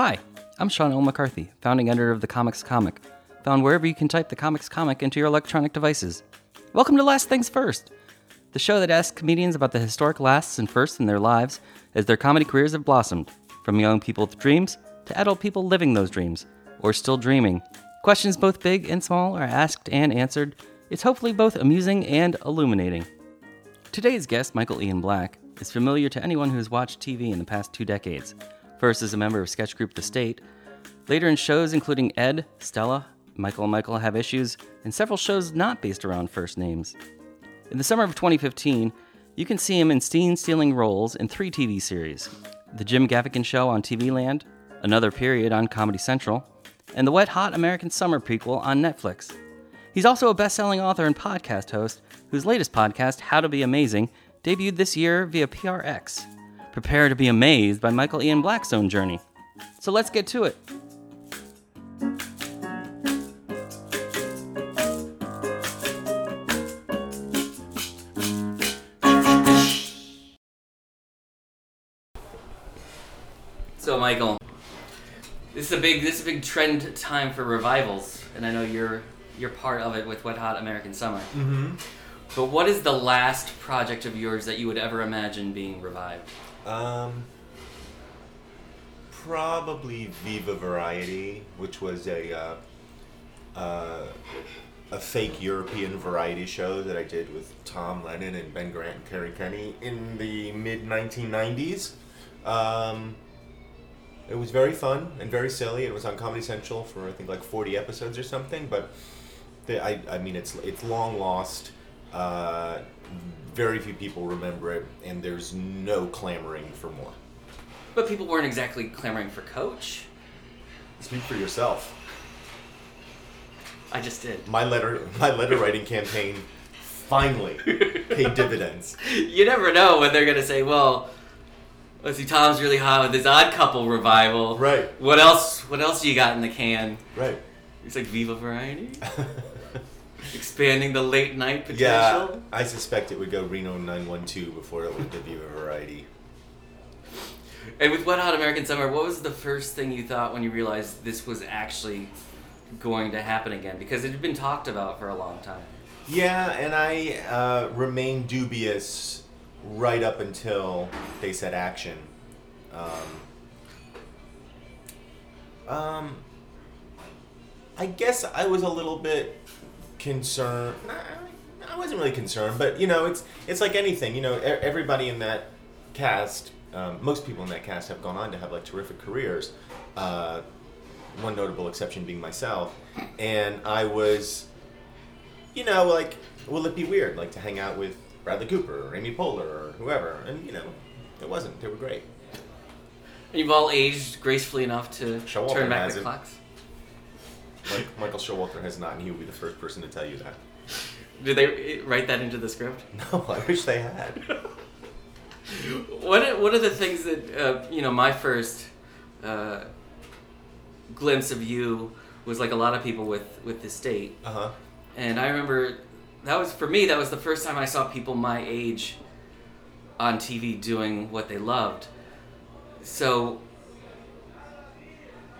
Hi, I'm Sean L. McCarthy, founding editor of The Comics Comic, found wherever you can type The Comics Comic into your electronic devices. Welcome to Last Things First, the show that asks comedians about the historic lasts and firsts in their lives as their comedy careers have blossomed, from young people with dreams to adult people living those dreams, or still dreaming. Questions both big and small are asked and answered. It's hopefully both amusing and illuminating. Today's guest, Michael Ian Black, is familiar to anyone who has watched TV in the past two decades. First as a member of sketch group The State, later in shows including Ed, Stella, Michael and Michael Have Issues, and several shows not based around first names. In the summer of 2015, you can see him in scene stealing roles in three TV series The Jim Gaffigan Show on TV Land, Another Period on Comedy Central, and the Wet Hot American Summer prequel on Netflix. He's also a best selling author and podcast host whose latest podcast, How to Be Amazing, debuted this year via PRX. Prepare to be amazed by Michael Ian Black's own journey. So let's get to it. So, Michael, this is a big this is a big trend time for revivals, and I know you're you're part of it with Wet Hot American Summer. Mm-hmm. But what is the last project of yours that you would ever imagine being revived? Um, probably Viva Variety, which was a uh, uh, a fake European variety show that I did with Tom Lennon and Ben Grant and Kerri Kenney in the mid 1990s. Um, it was very fun and very silly. It was on Comedy Central for I think like 40 episodes or something, but the, I, I mean it's it's long lost. Uh, very few people remember it, and there's no clamoring for more. But people weren't exactly clamoring for Coach. Speak for yourself. I just did. My letter, my letter writing campaign, finally paid dividends. You never know when they're gonna say, "Well, let's see, Tom's really hot with his Odd Couple revival." Right. What else? What else you got in the can? Right. It's like Viva Variety, expanding the late night potential. yeah. I suspect it would go Reno 911 before it would debut a variety. And with Wet Hot American Summer, what was the first thing you thought when you realized this was actually going to happen again? Because it had been talked about for a long time. Yeah, and I uh, remained dubious right up until they said action. Um, um, I guess I was a little bit concerned. I wasn't really concerned, but you know, it's it's like anything. You know, e- everybody in that cast, um, most people in that cast have gone on to have like terrific careers. Uh, one notable exception being myself, and I was, you know, like, will it be weird, like, to hang out with Bradley Cooper or Amy Poehler or whoever? And you know, it wasn't. They were great. You've all aged gracefully enough to Showalter turn back the hasn't. clocks. Like Michael Showalter has not, and he will be the first person to tell you that. Did they write that into the script? No, I wish they had. What are, what are the things that uh, you know? My first uh, glimpse of you was like a lot of people with with the state, Uh huh. and I remember that was for me. That was the first time I saw people my age on TV doing what they loved. So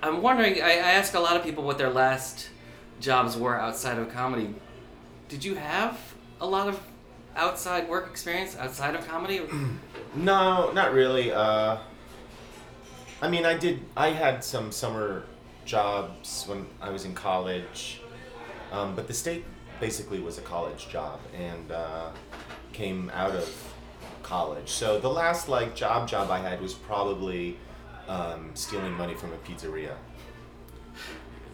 I'm wondering. I, I ask a lot of people what their last jobs were outside of comedy. Did you have a lot of outside work experience outside of comedy? No, not really. Uh, I mean, I did. I had some summer jobs when I was in college, um, but the state basically was a college job and uh, came out of college. So the last like job job I had was probably um, stealing money from a pizzeria.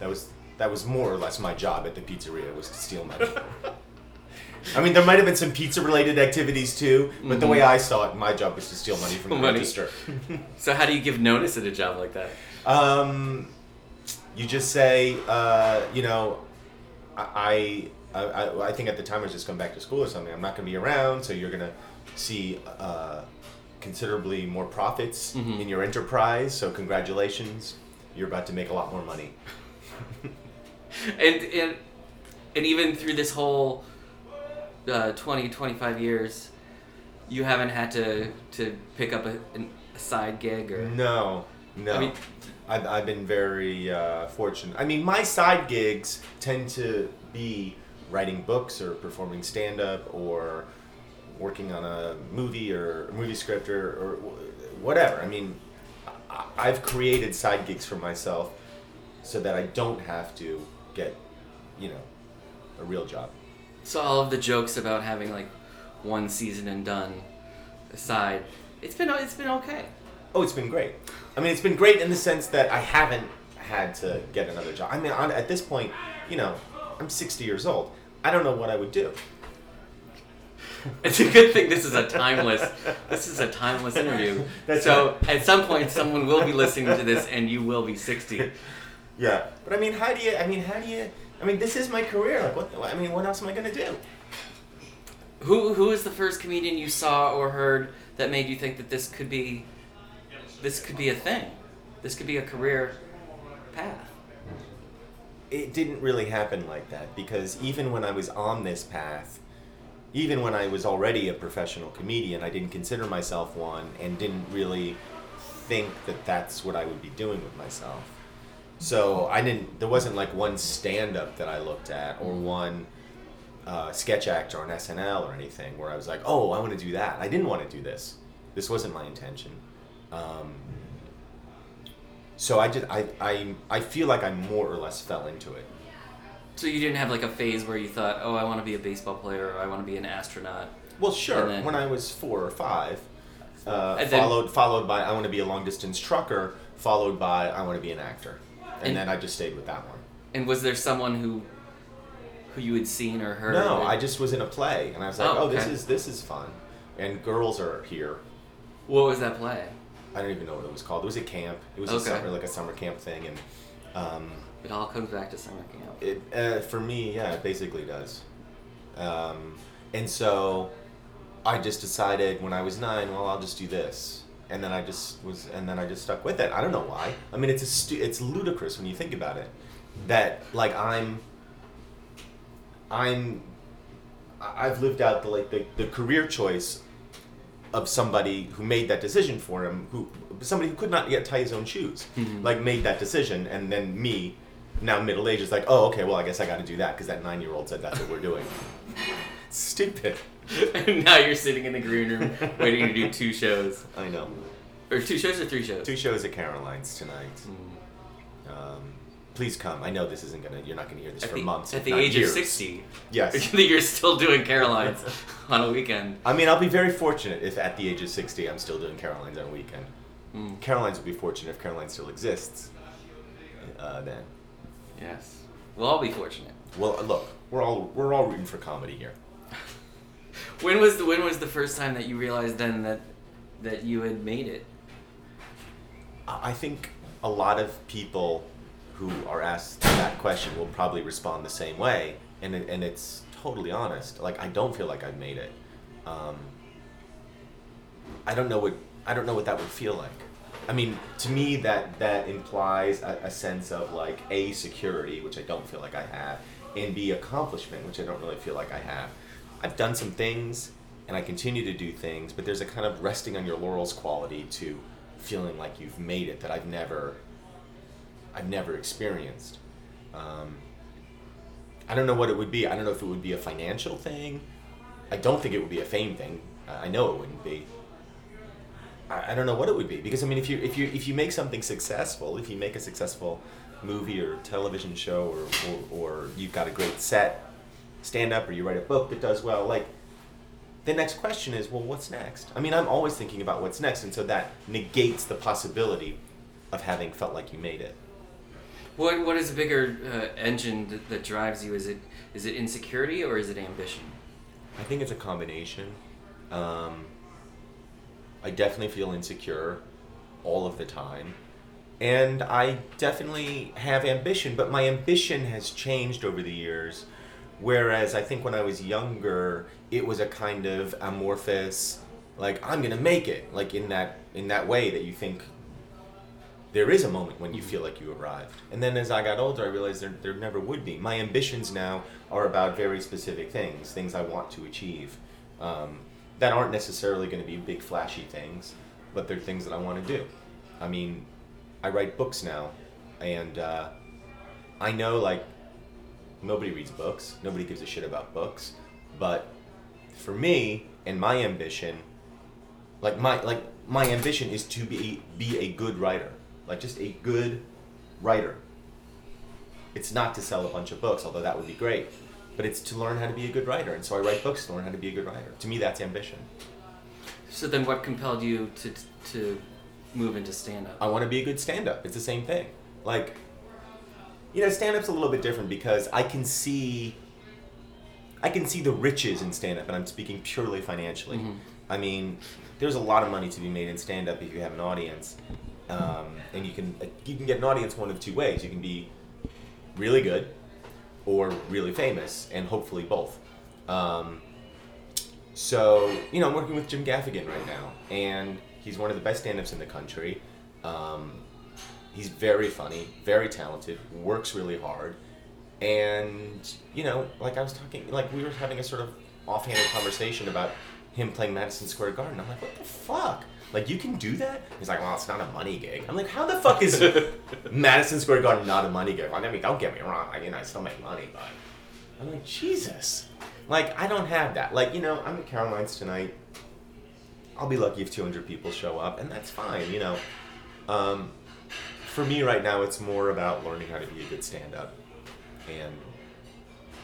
That was that was more or less my job at the pizzeria was to steal money. I mean, there might have been some pizza related activities too, but the way I saw it, my job was to steal money from the Money. register. So how do you give notice at a job like that? Um, you just say, uh, you know, I, I, I, I think at the time I was just going back to school or something. I'm not going to be around, so you're going to see uh, considerably more profits Mhm. in your enterprise. So congratulations, you're about to make a lot more money. And and and even through this whole uh, 20, 25 years, you haven't had to to pick up a, an- a side gig or. No, no. I mean, I've, I've been very uh, fortunate. I mean, my side gigs tend to be writing books or performing stand up or working on a movie or a movie script or, or whatever. I mean, I- I've created side gigs for myself so that I don't have to get, you know, a real job. So all of the jokes about having like one season and done aside, it's been it's been okay. Oh, it's been great. I mean, it's been great in the sense that I haven't had to get another job. I mean, on, at this point, you know, I'm 60 years old. I don't know what I would do. It's a good thing this is a timeless this is a timeless interview. That's so at some point someone will be listening to this and you will be 60. Yeah, but I mean, how do you? I mean, how do you? I mean, this is my career. Like, what? I mean, what else am I gonna do? Who who is the first comedian you saw or heard that made you think that this could be this could be a thing? This could be a career path. It didn't really happen like that because even when I was on this path, even when I was already a professional comedian, I didn't consider myself one and didn't really think that that's what I would be doing with myself. So I didn't. There wasn't like one stand-up that I looked at or one uh, sketch act on SNL or anything where I was like, oh, I want to do that. I didn't want to do this. This wasn't my intention. Um, so I just I, I I feel like I more or less fell into it. So you didn't have like a phase where you thought, "Oh, I want to be a baseball player or I want to be an astronaut." Well, sure. Then- when I was four or five, uh, then- followed followed by I want to be a long distance trucker, followed by I want to be an actor, and, And- then I just stayed with that one. And was there someone who who you had seen or heard? No, I just was in a play, and I was like, Oh, oh, this is this is fun, and girls are here. What was that play? I don't even know what it was called. It was a camp. It was a summer, like a summer camp thing, and um, It all comes back to summer camp. it uh, for me, yeah, it basically does. Um, and so, I just decided when I was nine, well, I'll just do this, and then I just was, and then I just stuck with it. I don't know why. I mean, it's a stu- it's ludicrous when you think about it, that like I'm, I'm, I've lived out the like the, the career choice of somebody who made that decision for him, who somebody who could not yet tie his own shoes, Mhm. like made that decision, and then me, now middle age is like, oh, okay, well, I guess I got to do that because that nine year old said that's what we're doing. Stupid. and now you're sitting in the green room waiting to do two shows, I know. or two shows or three shows. Two shows at Caroline's tonight. Mm. Um, please come. I know this isn't gonna. You're not gonna hear this At for the, months. at the age years. of sixty, Yes. you're still doing Caroline's on a weekend. I mean, I'll be very fortunate if at the age of 60 I'm still doing Caroline's on a weekend. Mm. Caroline's will be fortunate if Caroline still exists. Uh, then. Yes, we'll all be fortunate. Well, look, we're all we're all rooting for comedy here. When was the when was the first time that you realized then that that you had made it? I I think a lot of people who are asked that question will probably respond the same way, and it, and it's totally honest. Like I don't feel like I've made it. Um, I don't know what I don't know what that would feel like. I mean, to me, that that implies a, a sense of like a security, which I don't feel like I have, and b accomplishment, which I don't really feel like I have. I've done some things, and I continue to do things, but there's a kind of resting on your laurels quality to feeling like you've made it that I've never, I've never experienced. Um, I don't know what it would be. I don't know if it would be a financial thing. I don't think it would be a fame thing. I I know it wouldn't be. I, I don't know what it would be because I mean, if you if you if you make something successful, if you make a successful movie or television show, or or, or you've got a great set, stand up, or you write a book that does well, like the next question is, well, what's next? I mean, I'm always thinking about what's next, and so that negates the possibility of having felt like you made it. What what is a bigger uh, engine that, that drives you? Is it is it insecurity or is it ambition? I think it's a combination. Um, I definitely feel insecure all of the time. And I definitely have ambition, but my ambition has changed over the years. Whereas I think when I was younger, it was a kind of amorphous, like I'm gonna make it, like in that in that way that you think there is a moment when you feel like you arrived. And then as I got older, I realized there, there never would be. My ambitions now are about very specific things, things I want to achieve, um, that aren't necessarily going to be big, flashy things, but they're things that I want to do. I mean, I write books now, and uh, I know like nobody reads books, nobody gives a shit about books, but for me and my ambition, like my like my ambition is to be be a good writer, like just a good writer. It's not to sell a bunch of books, although that would be great, but it's to learn how to be a good writer, and so I write books to learn how to be a good writer. To me, that's ambition. So then, what compelled you to to move into stand up? I want to be a good stand up. It's the same thing. Like, you know, stand up's a little bit different because I can see. I can see the riches in stand up, and I'm speaking purely financially. Mhm. I mean, there's a lot of money to be made in stand up if you have an audience. Um, and you can you can get an audience one of two ways. You can be really good or really famous, and hopefully both. Um, so, you know, I'm working with Jim Gaffigan right now, and he's one of the best stand ups in the country. Um, he's very funny, very talented, works really hard. And, you know, like I was talking, like we were having a sort of offhanded conversation about him playing Madison Square Garden. I'm like, what the fuck? Like, you can do that? He's like, well, it's not a money gig. I'm like, how the fuck is Madison Square Garden not a money gig? I mean, don't get me wrong. I mean, I still make money, but I'm like, Jesus. Like, I don't have that. Like, you know, I'm at Caroline's tonight. I'll be lucky if 200 people show up, and that's fine, you know. Um, for me right now, it's more about learning how to be a good stand-up, and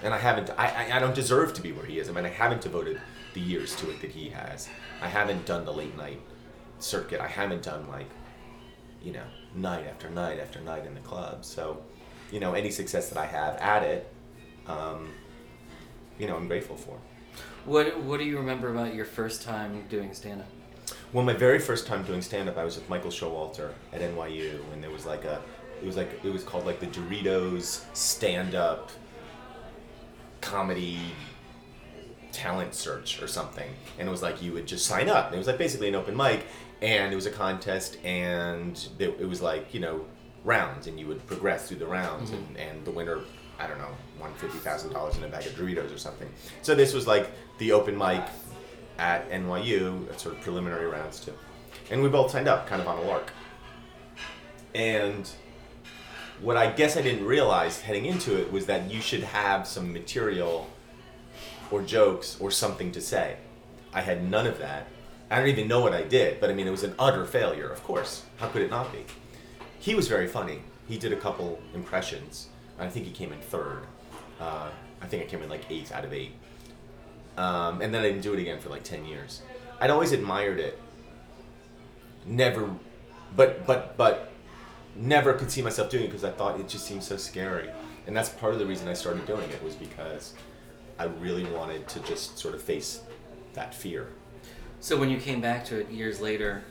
and I haven't. I, I I don't deserve to be where he is. I mean, I haven't devoted the years to it that he has. I haven't done the late night circuit. I haven't done like, you know, night after night after night in the club. So, you know, any success that I have at it, um, you know, I'm grateful for. What What do you remember about your first time doing stand up? Well, my very first time doing stand up, I was with Michael Showalter at NYU, and there was like a, it was like it was called like the Doritos stand up comedy talent search or something, and it was like you would just sign up. And it was like basically an open mic, and it was a contest, and it, was like you know rounds, and you would progress through the rounds, mm-hmm. and, and the winner. I don't know, won fifty thousand dollars in a bag of Doritos or something. So this was like the open mic at NYU, sort of preliminary rounds too. And we both signed up kind of on a lark. And what I guess I didn't realize heading into it was that you should have some material or jokes or something to say. I had none of that. I don't even know what I did, but I mean, it was an utter failure, of course. How could it not be? He was very funny. He did a couple impressions. I think he came in third. Uh, I think I came in like eighth out of eight. Um, and then I didn't do it again for like 10 years. I'd always admired it. Never, but, but, but never could see myself doing it because I thought it just seemed so scary. And that's part of the reason I started doing it was because I really wanted to just sort of face that fear. So when you came back to it years later,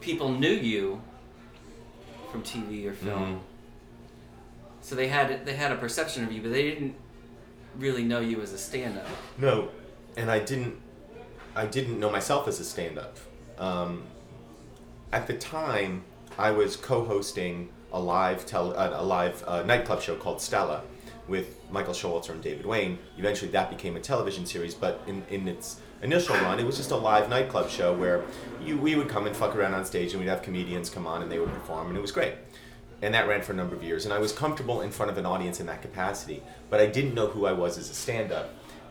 people knew you from TV or film. Mhm. So they had they had a perception of you, but they didn't really know you as a stand-up. No, and I didn't. I didn't know myself as a stand-up. Um, at the time, I was co-hosting a live tel- uh, a live uh, nightclub show called Stella with Michael Showalter and David Wain. Eventually, that became a television series, but in, in its initial run, it was just a live nightclub show where you we would come and fuck around on stage, and we'd have comedians come on and they would perform, and it was great. And that ran for a number of years, and I was comfortable in front of an audience in that capacity, but I didn't know who I was as a stand-up.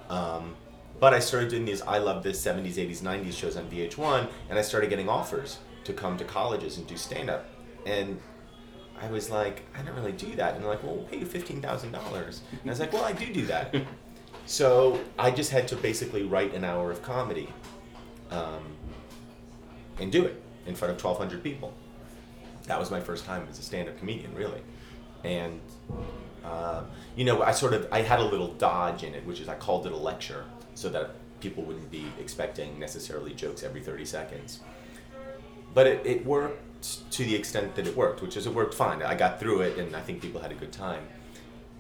Um, but I started doing these I Love This 70s, 80s, 90s shows on VH1, and I started getting offers to come to colleges and do stand up. And I was like, I don't really do that. And they're like, well, we'll pay you $15,000. And I was like, well, I do do that. so I just had to basically write an hour of comedy um, and do it in front of 1,200 people. That was my first time as a stand up comedian, really. And uh, you know, I sort of I had a little dodge in it, which is I called it a lecture, so that people wouldn't be expecting necessarily jokes every thirty seconds. But it, it worked to the extent that it worked, which is it worked fine. I got through it, and I think people had a good time.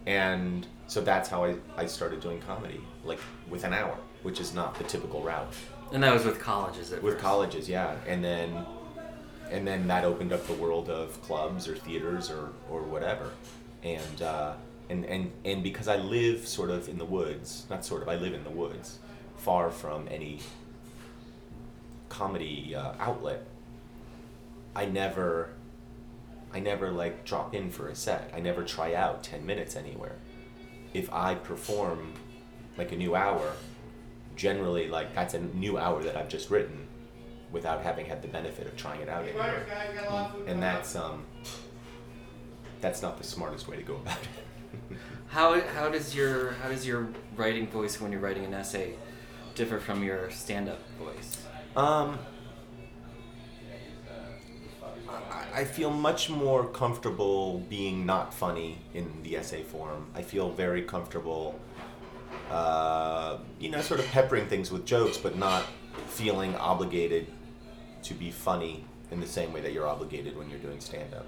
And so that's how I, I started doing comedy, like with an hour, which is not the typical route. And that was with colleges at With first. colleges, yeah, and then and then that opened up the world of clubs or theaters or, or whatever, and uh, and and and because I live sort of in the woods, not sort of, I live in the woods, far from any comedy uh, outlet. I never I never like drop in for a set. I never try out 10 minutes anywhere. If I perform like a new hour, generally like that's a new hour that I've just written without having had the benefit of trying it out anywhere. And that's um that's not the smartest way to go about it. How, how does your how does your writing voice when you're writing an essay differ from your stand-up voice? Um, I, feel much more comfortable being not funny in the essay form. I feel very comfortable, uh, you know, sort of peppering things with jokes, but not feeling obligated to be funny in the same way that you're obligated when you're doing stand up.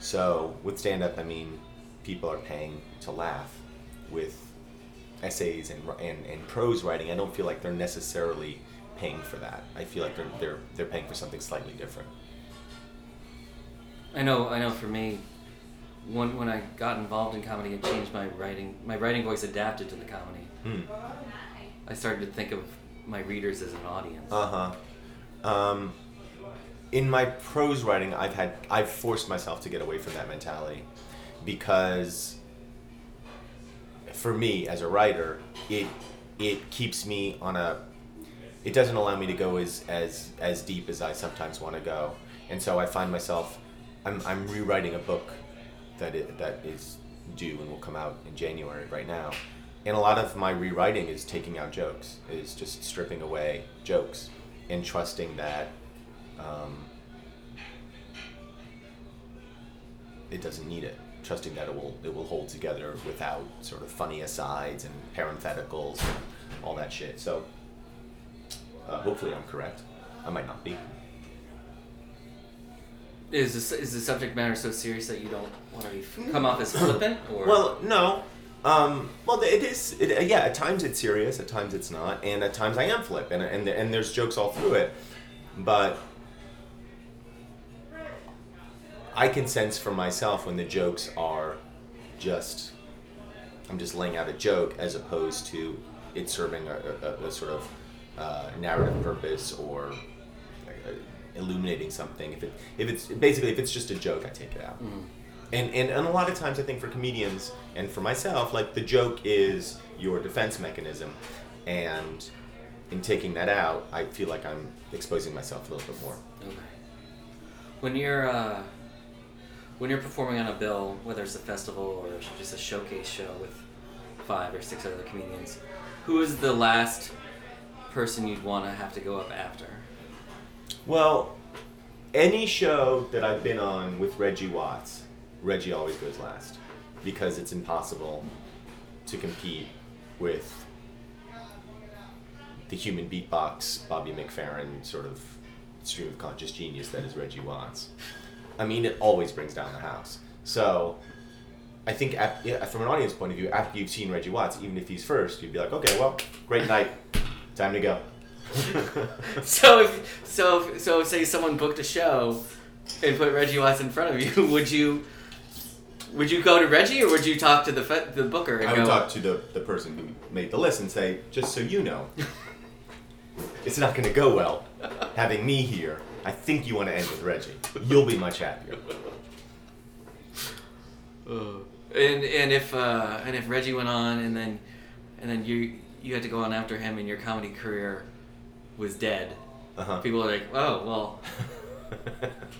So, with stand up, I mean, people are paying to laugh. With essays and, and, and prose writing, I don't feel like they're necessarily paying for that. I feel like they're, they're, they're paying for something slightly different. I know, I know. For me, when when I got involved in comedy, it changed my writing. My writing voice adapted to the comedy. Hmm. I started to think of my readers as an audience. Uh huh. Um, in my prose writing, I've had I've forced myself to get away from that mentality because for me as a writer, it it keeps me on a it doesn't allow me to go as as as deep as I sometimes want to go, and so I find myself I'm I'm rewriting a book that it, that is due and will come out in January right now, and a lot of my rewriting is taking out jokes, is just stripping away jokes, and trusting that. Um, it doesn't need it. Trusting that it will it will hold together without sort of funny asides and parentheticals and all that shit. So uh, hopefully I'm correct. I might not be. Is this, is the subject matter so serious that you don't want to be, come off as flippant? Or Well, no. Um, well, it is. It, yeah, at times it's serious, at times it's not, and at times I am flip, and and and there's jokes all through it, but I can sense for myself when the jokes are just I'm just laying out a joke as opposed to it serving a, a, a sort of uh, narrative purpose or uh, illuminating something. If it if it's basically if it's just a joke, I take it out. And, and and a lot of times I think for comedians and for myself, like the joke is your defense mechanism, and in taking that out, I feel like I'm exposing myself a little bit more. Okay. When you're uh, when you're performing on a bill, whether it's a festival or just a showcase show with five or six other comedians, who is the last person you'd want to have to go up after? Well, any show that I've been on with Reggie Watts, Reggie always goes last because it's impossible to compete with the human beatbox, Bobby McFerrin sort of stream of conscious genius that is Reggie Watts. I mean, it always brings down the house. So, I think at, yeah, from an audience point of view, after you've seen Reggie Watts, even if he's first, you'd be like, okay, well, great night, time to go. So if so if, so say someone booked a show and put Reggie Watts in front of you, would you would you go to Reggie or would you talk to the fe- the booker and I go? would talk to the, the person who made the list and say, just so you know, it's not going to go well having me here. I think you want to end with Reggie. You'll be much happier. Uh, and and if uh, and if Reggie went on and then and then you you had to go on after him in your comedy career was dead. Uh-huh. People are like, oh well,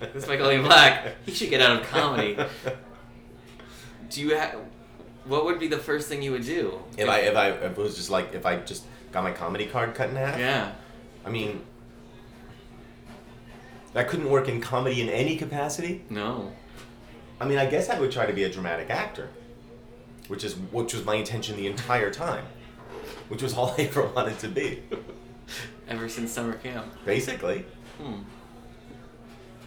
this Michael Ian Black, he should get out of comedy. Do you have? What would be the first thing you would do? If I if I if it was just like if I just got my comedy card cut in half. yeah. I mean, I couldn't work in comedy in any capacity. No. I mean, I guess I would try to be a dramatic actor, which is which was my intention the entire time, which was all I ever wanted to be, Ever since summer camp. basically. Hmm.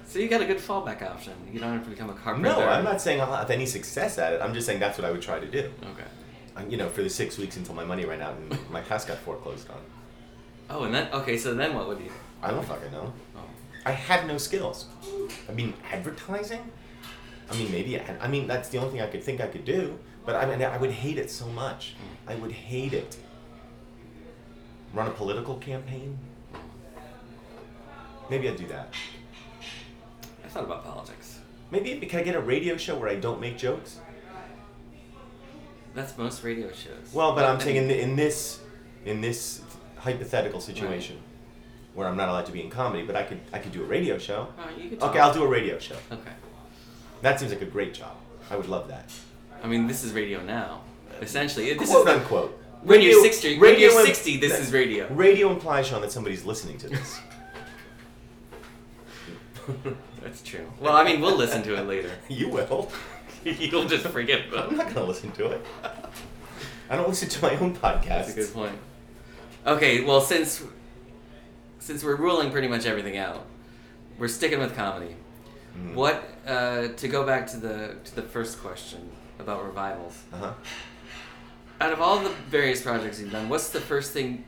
So you got a good fallback option. You don't have to become a carpenter. No, I'm not saying I'll have any success at it. I'm just saying that's what I would try to do. Okay. Um, you know, for the six weeks until my money ran out and my house got foreclosed on. Oh, and then okay. So then what would you? I don't fucking know. Oh. I have no skills. I mean, advertising. I mean, maybe. I, I mean, that's the only thing I could think I could do. But I mean, I would hate it so much. I would hate it. Run a political campaign. Maybe I'd do that. I thought about politics. Maybe can I get a radio show where I don't make jokes? That's most radio shows. Well, but I'm then- saying in, in this in this hypothetical situation where I'm not allowed to be in comedy, but I could I could do a radio show. Oh, you Okay. I'll do a radio show. Okay. That seems like a great job. I would love that. I mean, this is radio now. Essentially, this Quote is unquote. When you're Radio- 60. When you're im- 60, this is radio. Radio implies, Sean, that somebody's listening to this. That's true. Well, I mean, we'll listen to it later. you will. You'll just forget it. I'm not going to listen to it. I don't listen to my own podcast. That's a good point. Okay, well, since since we're ruling pretty much everything out, we're sticking with comedy. Mm. What uh, to go back to the to the first question about revivals? Uh huh. Out of all the various projects you've done, what's the first thing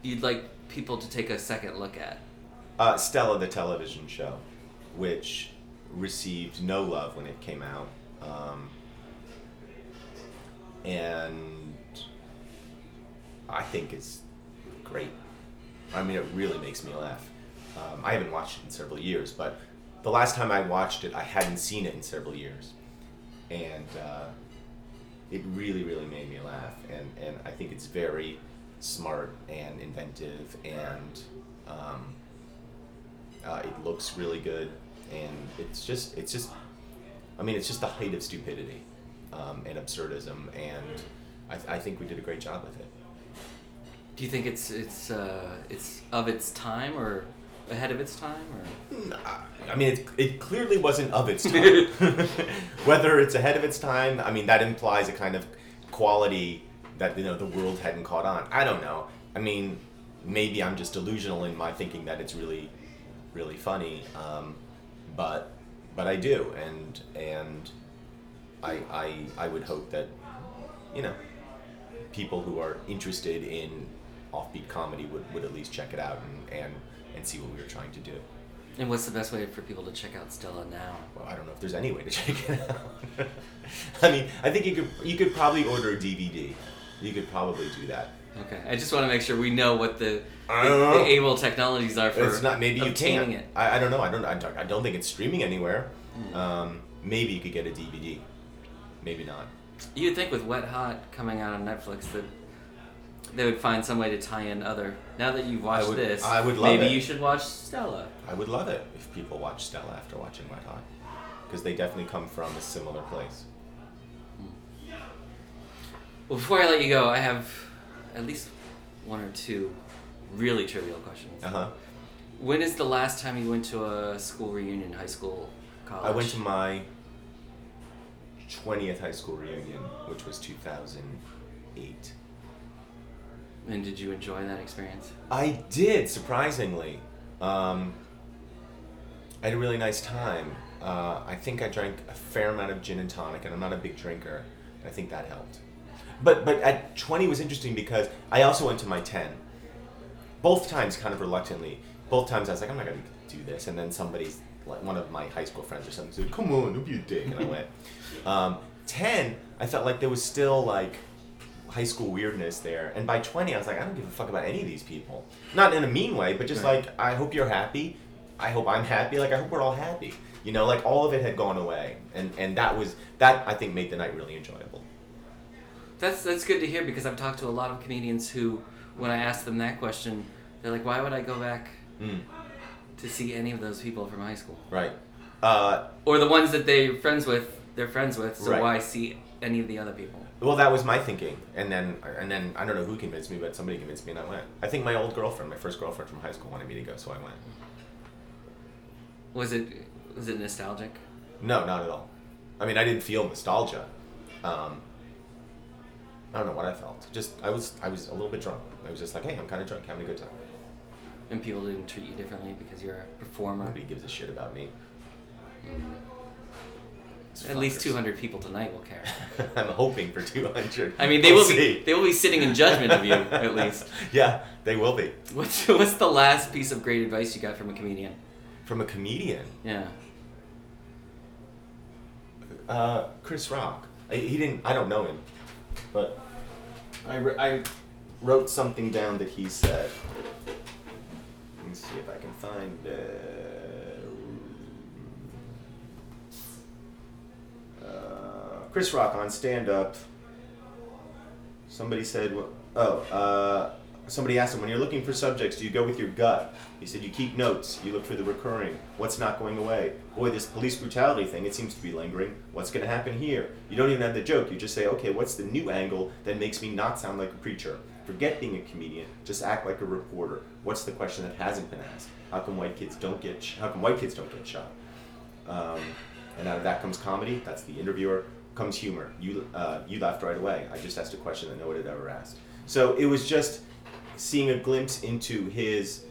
you'd like people to take a second look at? Uh, Stella, the television show, which received no love when it came out, um, and I think it's great. I mean, it really makes me laugh. Um, I haven't watched it in several years, but the last time I watched it, I hadn't seen it in several years, and uh, it really, really made me laugh. And, and I think it's very smart and inventive, and um, uh, it looks really good, and it's just, it's just, I mean, it's just the height of stupidity um, and absurdism, and I, th- I think we did a great job with it. Do you think it's it's uh, it's of its time or ahead of its time or? I mean, it, it clearly wasn't of its time. Whether it's ahead of its time, I mean, that implies a kind of quality that you know the world hadn't caught on. I don't know. I mean, maybe I'm just delusional in my thinking that it's really, really funny. Um, but but I do, and and I I I would hope that you know people who are interested in offbeat comedy would, would at least check it out and, and and see what we were trying to do. And what's the best way for people to check out Stella now? Well, I don't know if there's any way to check it out. I mean, I think you could you could probably order a DVD. You could probably do that. Okay, I just want to make sure we know what the, the, know. the able technologies are for it's not maybe you can't. it. I, I don't know. I don't I don't, I don't think it's streaming anywhere. Hmm. Um, maybe you could get a DVD. Maybe not. You'd think with Wet Hot coming out on Netflix that they would find some way to tie in other. Now that you've watched would- this, I would love maybe it. you should watch Stella. I would love it if people watch Stella after watching Wet Hot, because they definitely come from a similar place. Well, before I let you go, I have at least one or two really trivial questions. Uh huh. When is the last time you went to a school reunion, high school, college? I went to my 20th high school reunion, which was 2008. And did you enjoy that experience? I did, surprisingly. Um, I had a really nice time. Uh, I think I drank a fair amount of gin and tonic, and I'm not a big drinker. I think that helped. But but at 20 was interesting because I also went to my 10. Both times, kind of reluctantly. Both times I was like, I'm not gonna do this, and then somebody's like one of my high school friends or something said, "Come on, don't be a dick," and I went. Um, 10, I felt like there was still like high school weirdness there. And by 20, I was like, I don't give a fuck about any of these people. Not in a mean way, but just Right. like, I hope you're happy. I hope I'm happy. Like, I hope we're all happy. You know, like all of it had gone away. And, and that was, that I think made the night really enjoyable. That's that's good to hear because I've talked to a lot of comedians who, when I ask them that question, they're like, "Why would I go back Mm, to see any of those people from high school?" right. Uh, Or the ones that they're friends with, they're friends with. So Right. why see any of the other people? Well, that was my thinking. And then, and then I don't know who convinced me, but somebody convinced me and I went. I think my old girlfriend, my first girlfriend from high school wanted me to go, so I went. Was it was it nostalgic? No, not at all. I mean, I didn't feel nostalgia. Um, I don't know what I felt. Just I was I was a little bit drunk. I was just like, hey, I'm kind of drunk, having a good time. And people didn't treat you differently because you're a performer. Nobody gives a shit about me. It's At least 200 people tonight will care. I'm hoping for 200. I mean, they We'll will be they will be sitting in judgment of you at least. Yeah, they will be. What's what's the last piece of great advice you got from a comedian? From a comedian, Yeah. uh, Chris Rock. I, he didn't. I don't know him, but I, I wrote something down that he said. Let me see if I can find. Uh, Chris Rock on stand up. Somebody said, "Oh, uh, somebody asked him when you're looking for subjects, do you go with your gut?" He said, "You keep notes. You look for the recurring. What's not going away? Boy, this police brutality thing. It seems to be lingering. What's going to happen here? You don't even have the joke. You just say, okay, what's the new angle that makes me not sound like a preacher? Forget being a comedian. Just act like a reporter. What's the question that hasn't been asked? How come white kids don't get? Sh- how come white kids don't get shot? Um, and out of that comes comedy. That's the interviewer. Comes humor. You uh, you laughed right away. I just asked a question that no one had ever asked. So it was just seeing a glimpse into his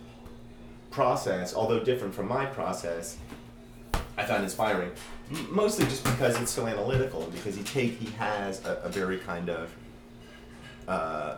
process, although different from my process. I found inspiring, mostly just because it's so analytical and because he take he has a, a very kind of uh,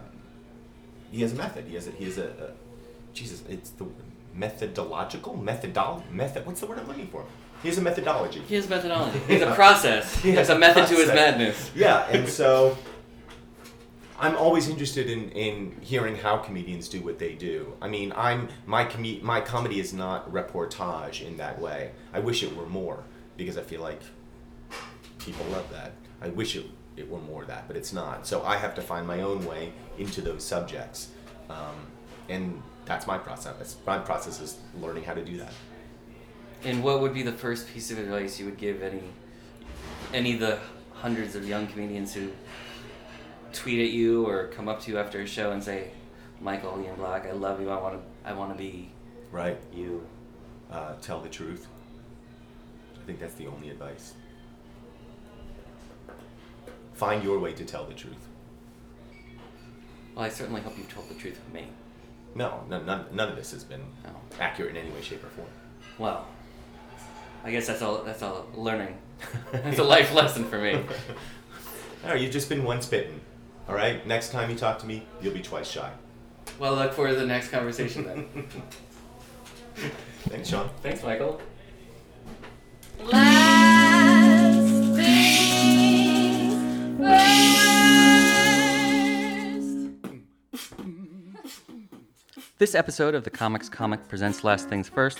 he has a method. He has a, he has a, a Jesus. It's the methodological methodol method. What's the word I'm looking for? He has a methodology. He has a methodology. He has a process. He has a method to his madness. Yeah, and so I'm always interested in, in hearing how comedians do what they do. I mean, I'm my com- my comedy is not reportage in that way. I wish it were more because I feel like people love that. I wish it it were more that, but it's not. So I have to find my own way into those subjects, um, and that's my process. My process is learning how to do that. And what would be the first piece of advice you would give any any of the hundreds of young comedians who tweet at you or come up to you after a show and say, "Michael Ian Black, I love you. I want to I want to be Right. you." Uh, tell the truth. I think that's the only advice. Find your way to tell the truth. Well, I certainly hope you've told the truth with me. No, none, none, none of this has been No. accurate in any way, shape, or form. Well, I guess that's all. That's all learning. That's a life lesson for me. No, you've just been once bitten. All right. Next time you talk to me, you'll be twice shy. Well, look forward to the next conversation then. Thanks, Sean. Thanks, Michael. Last thing first. This episode of the Comics Comic Presents Last Things First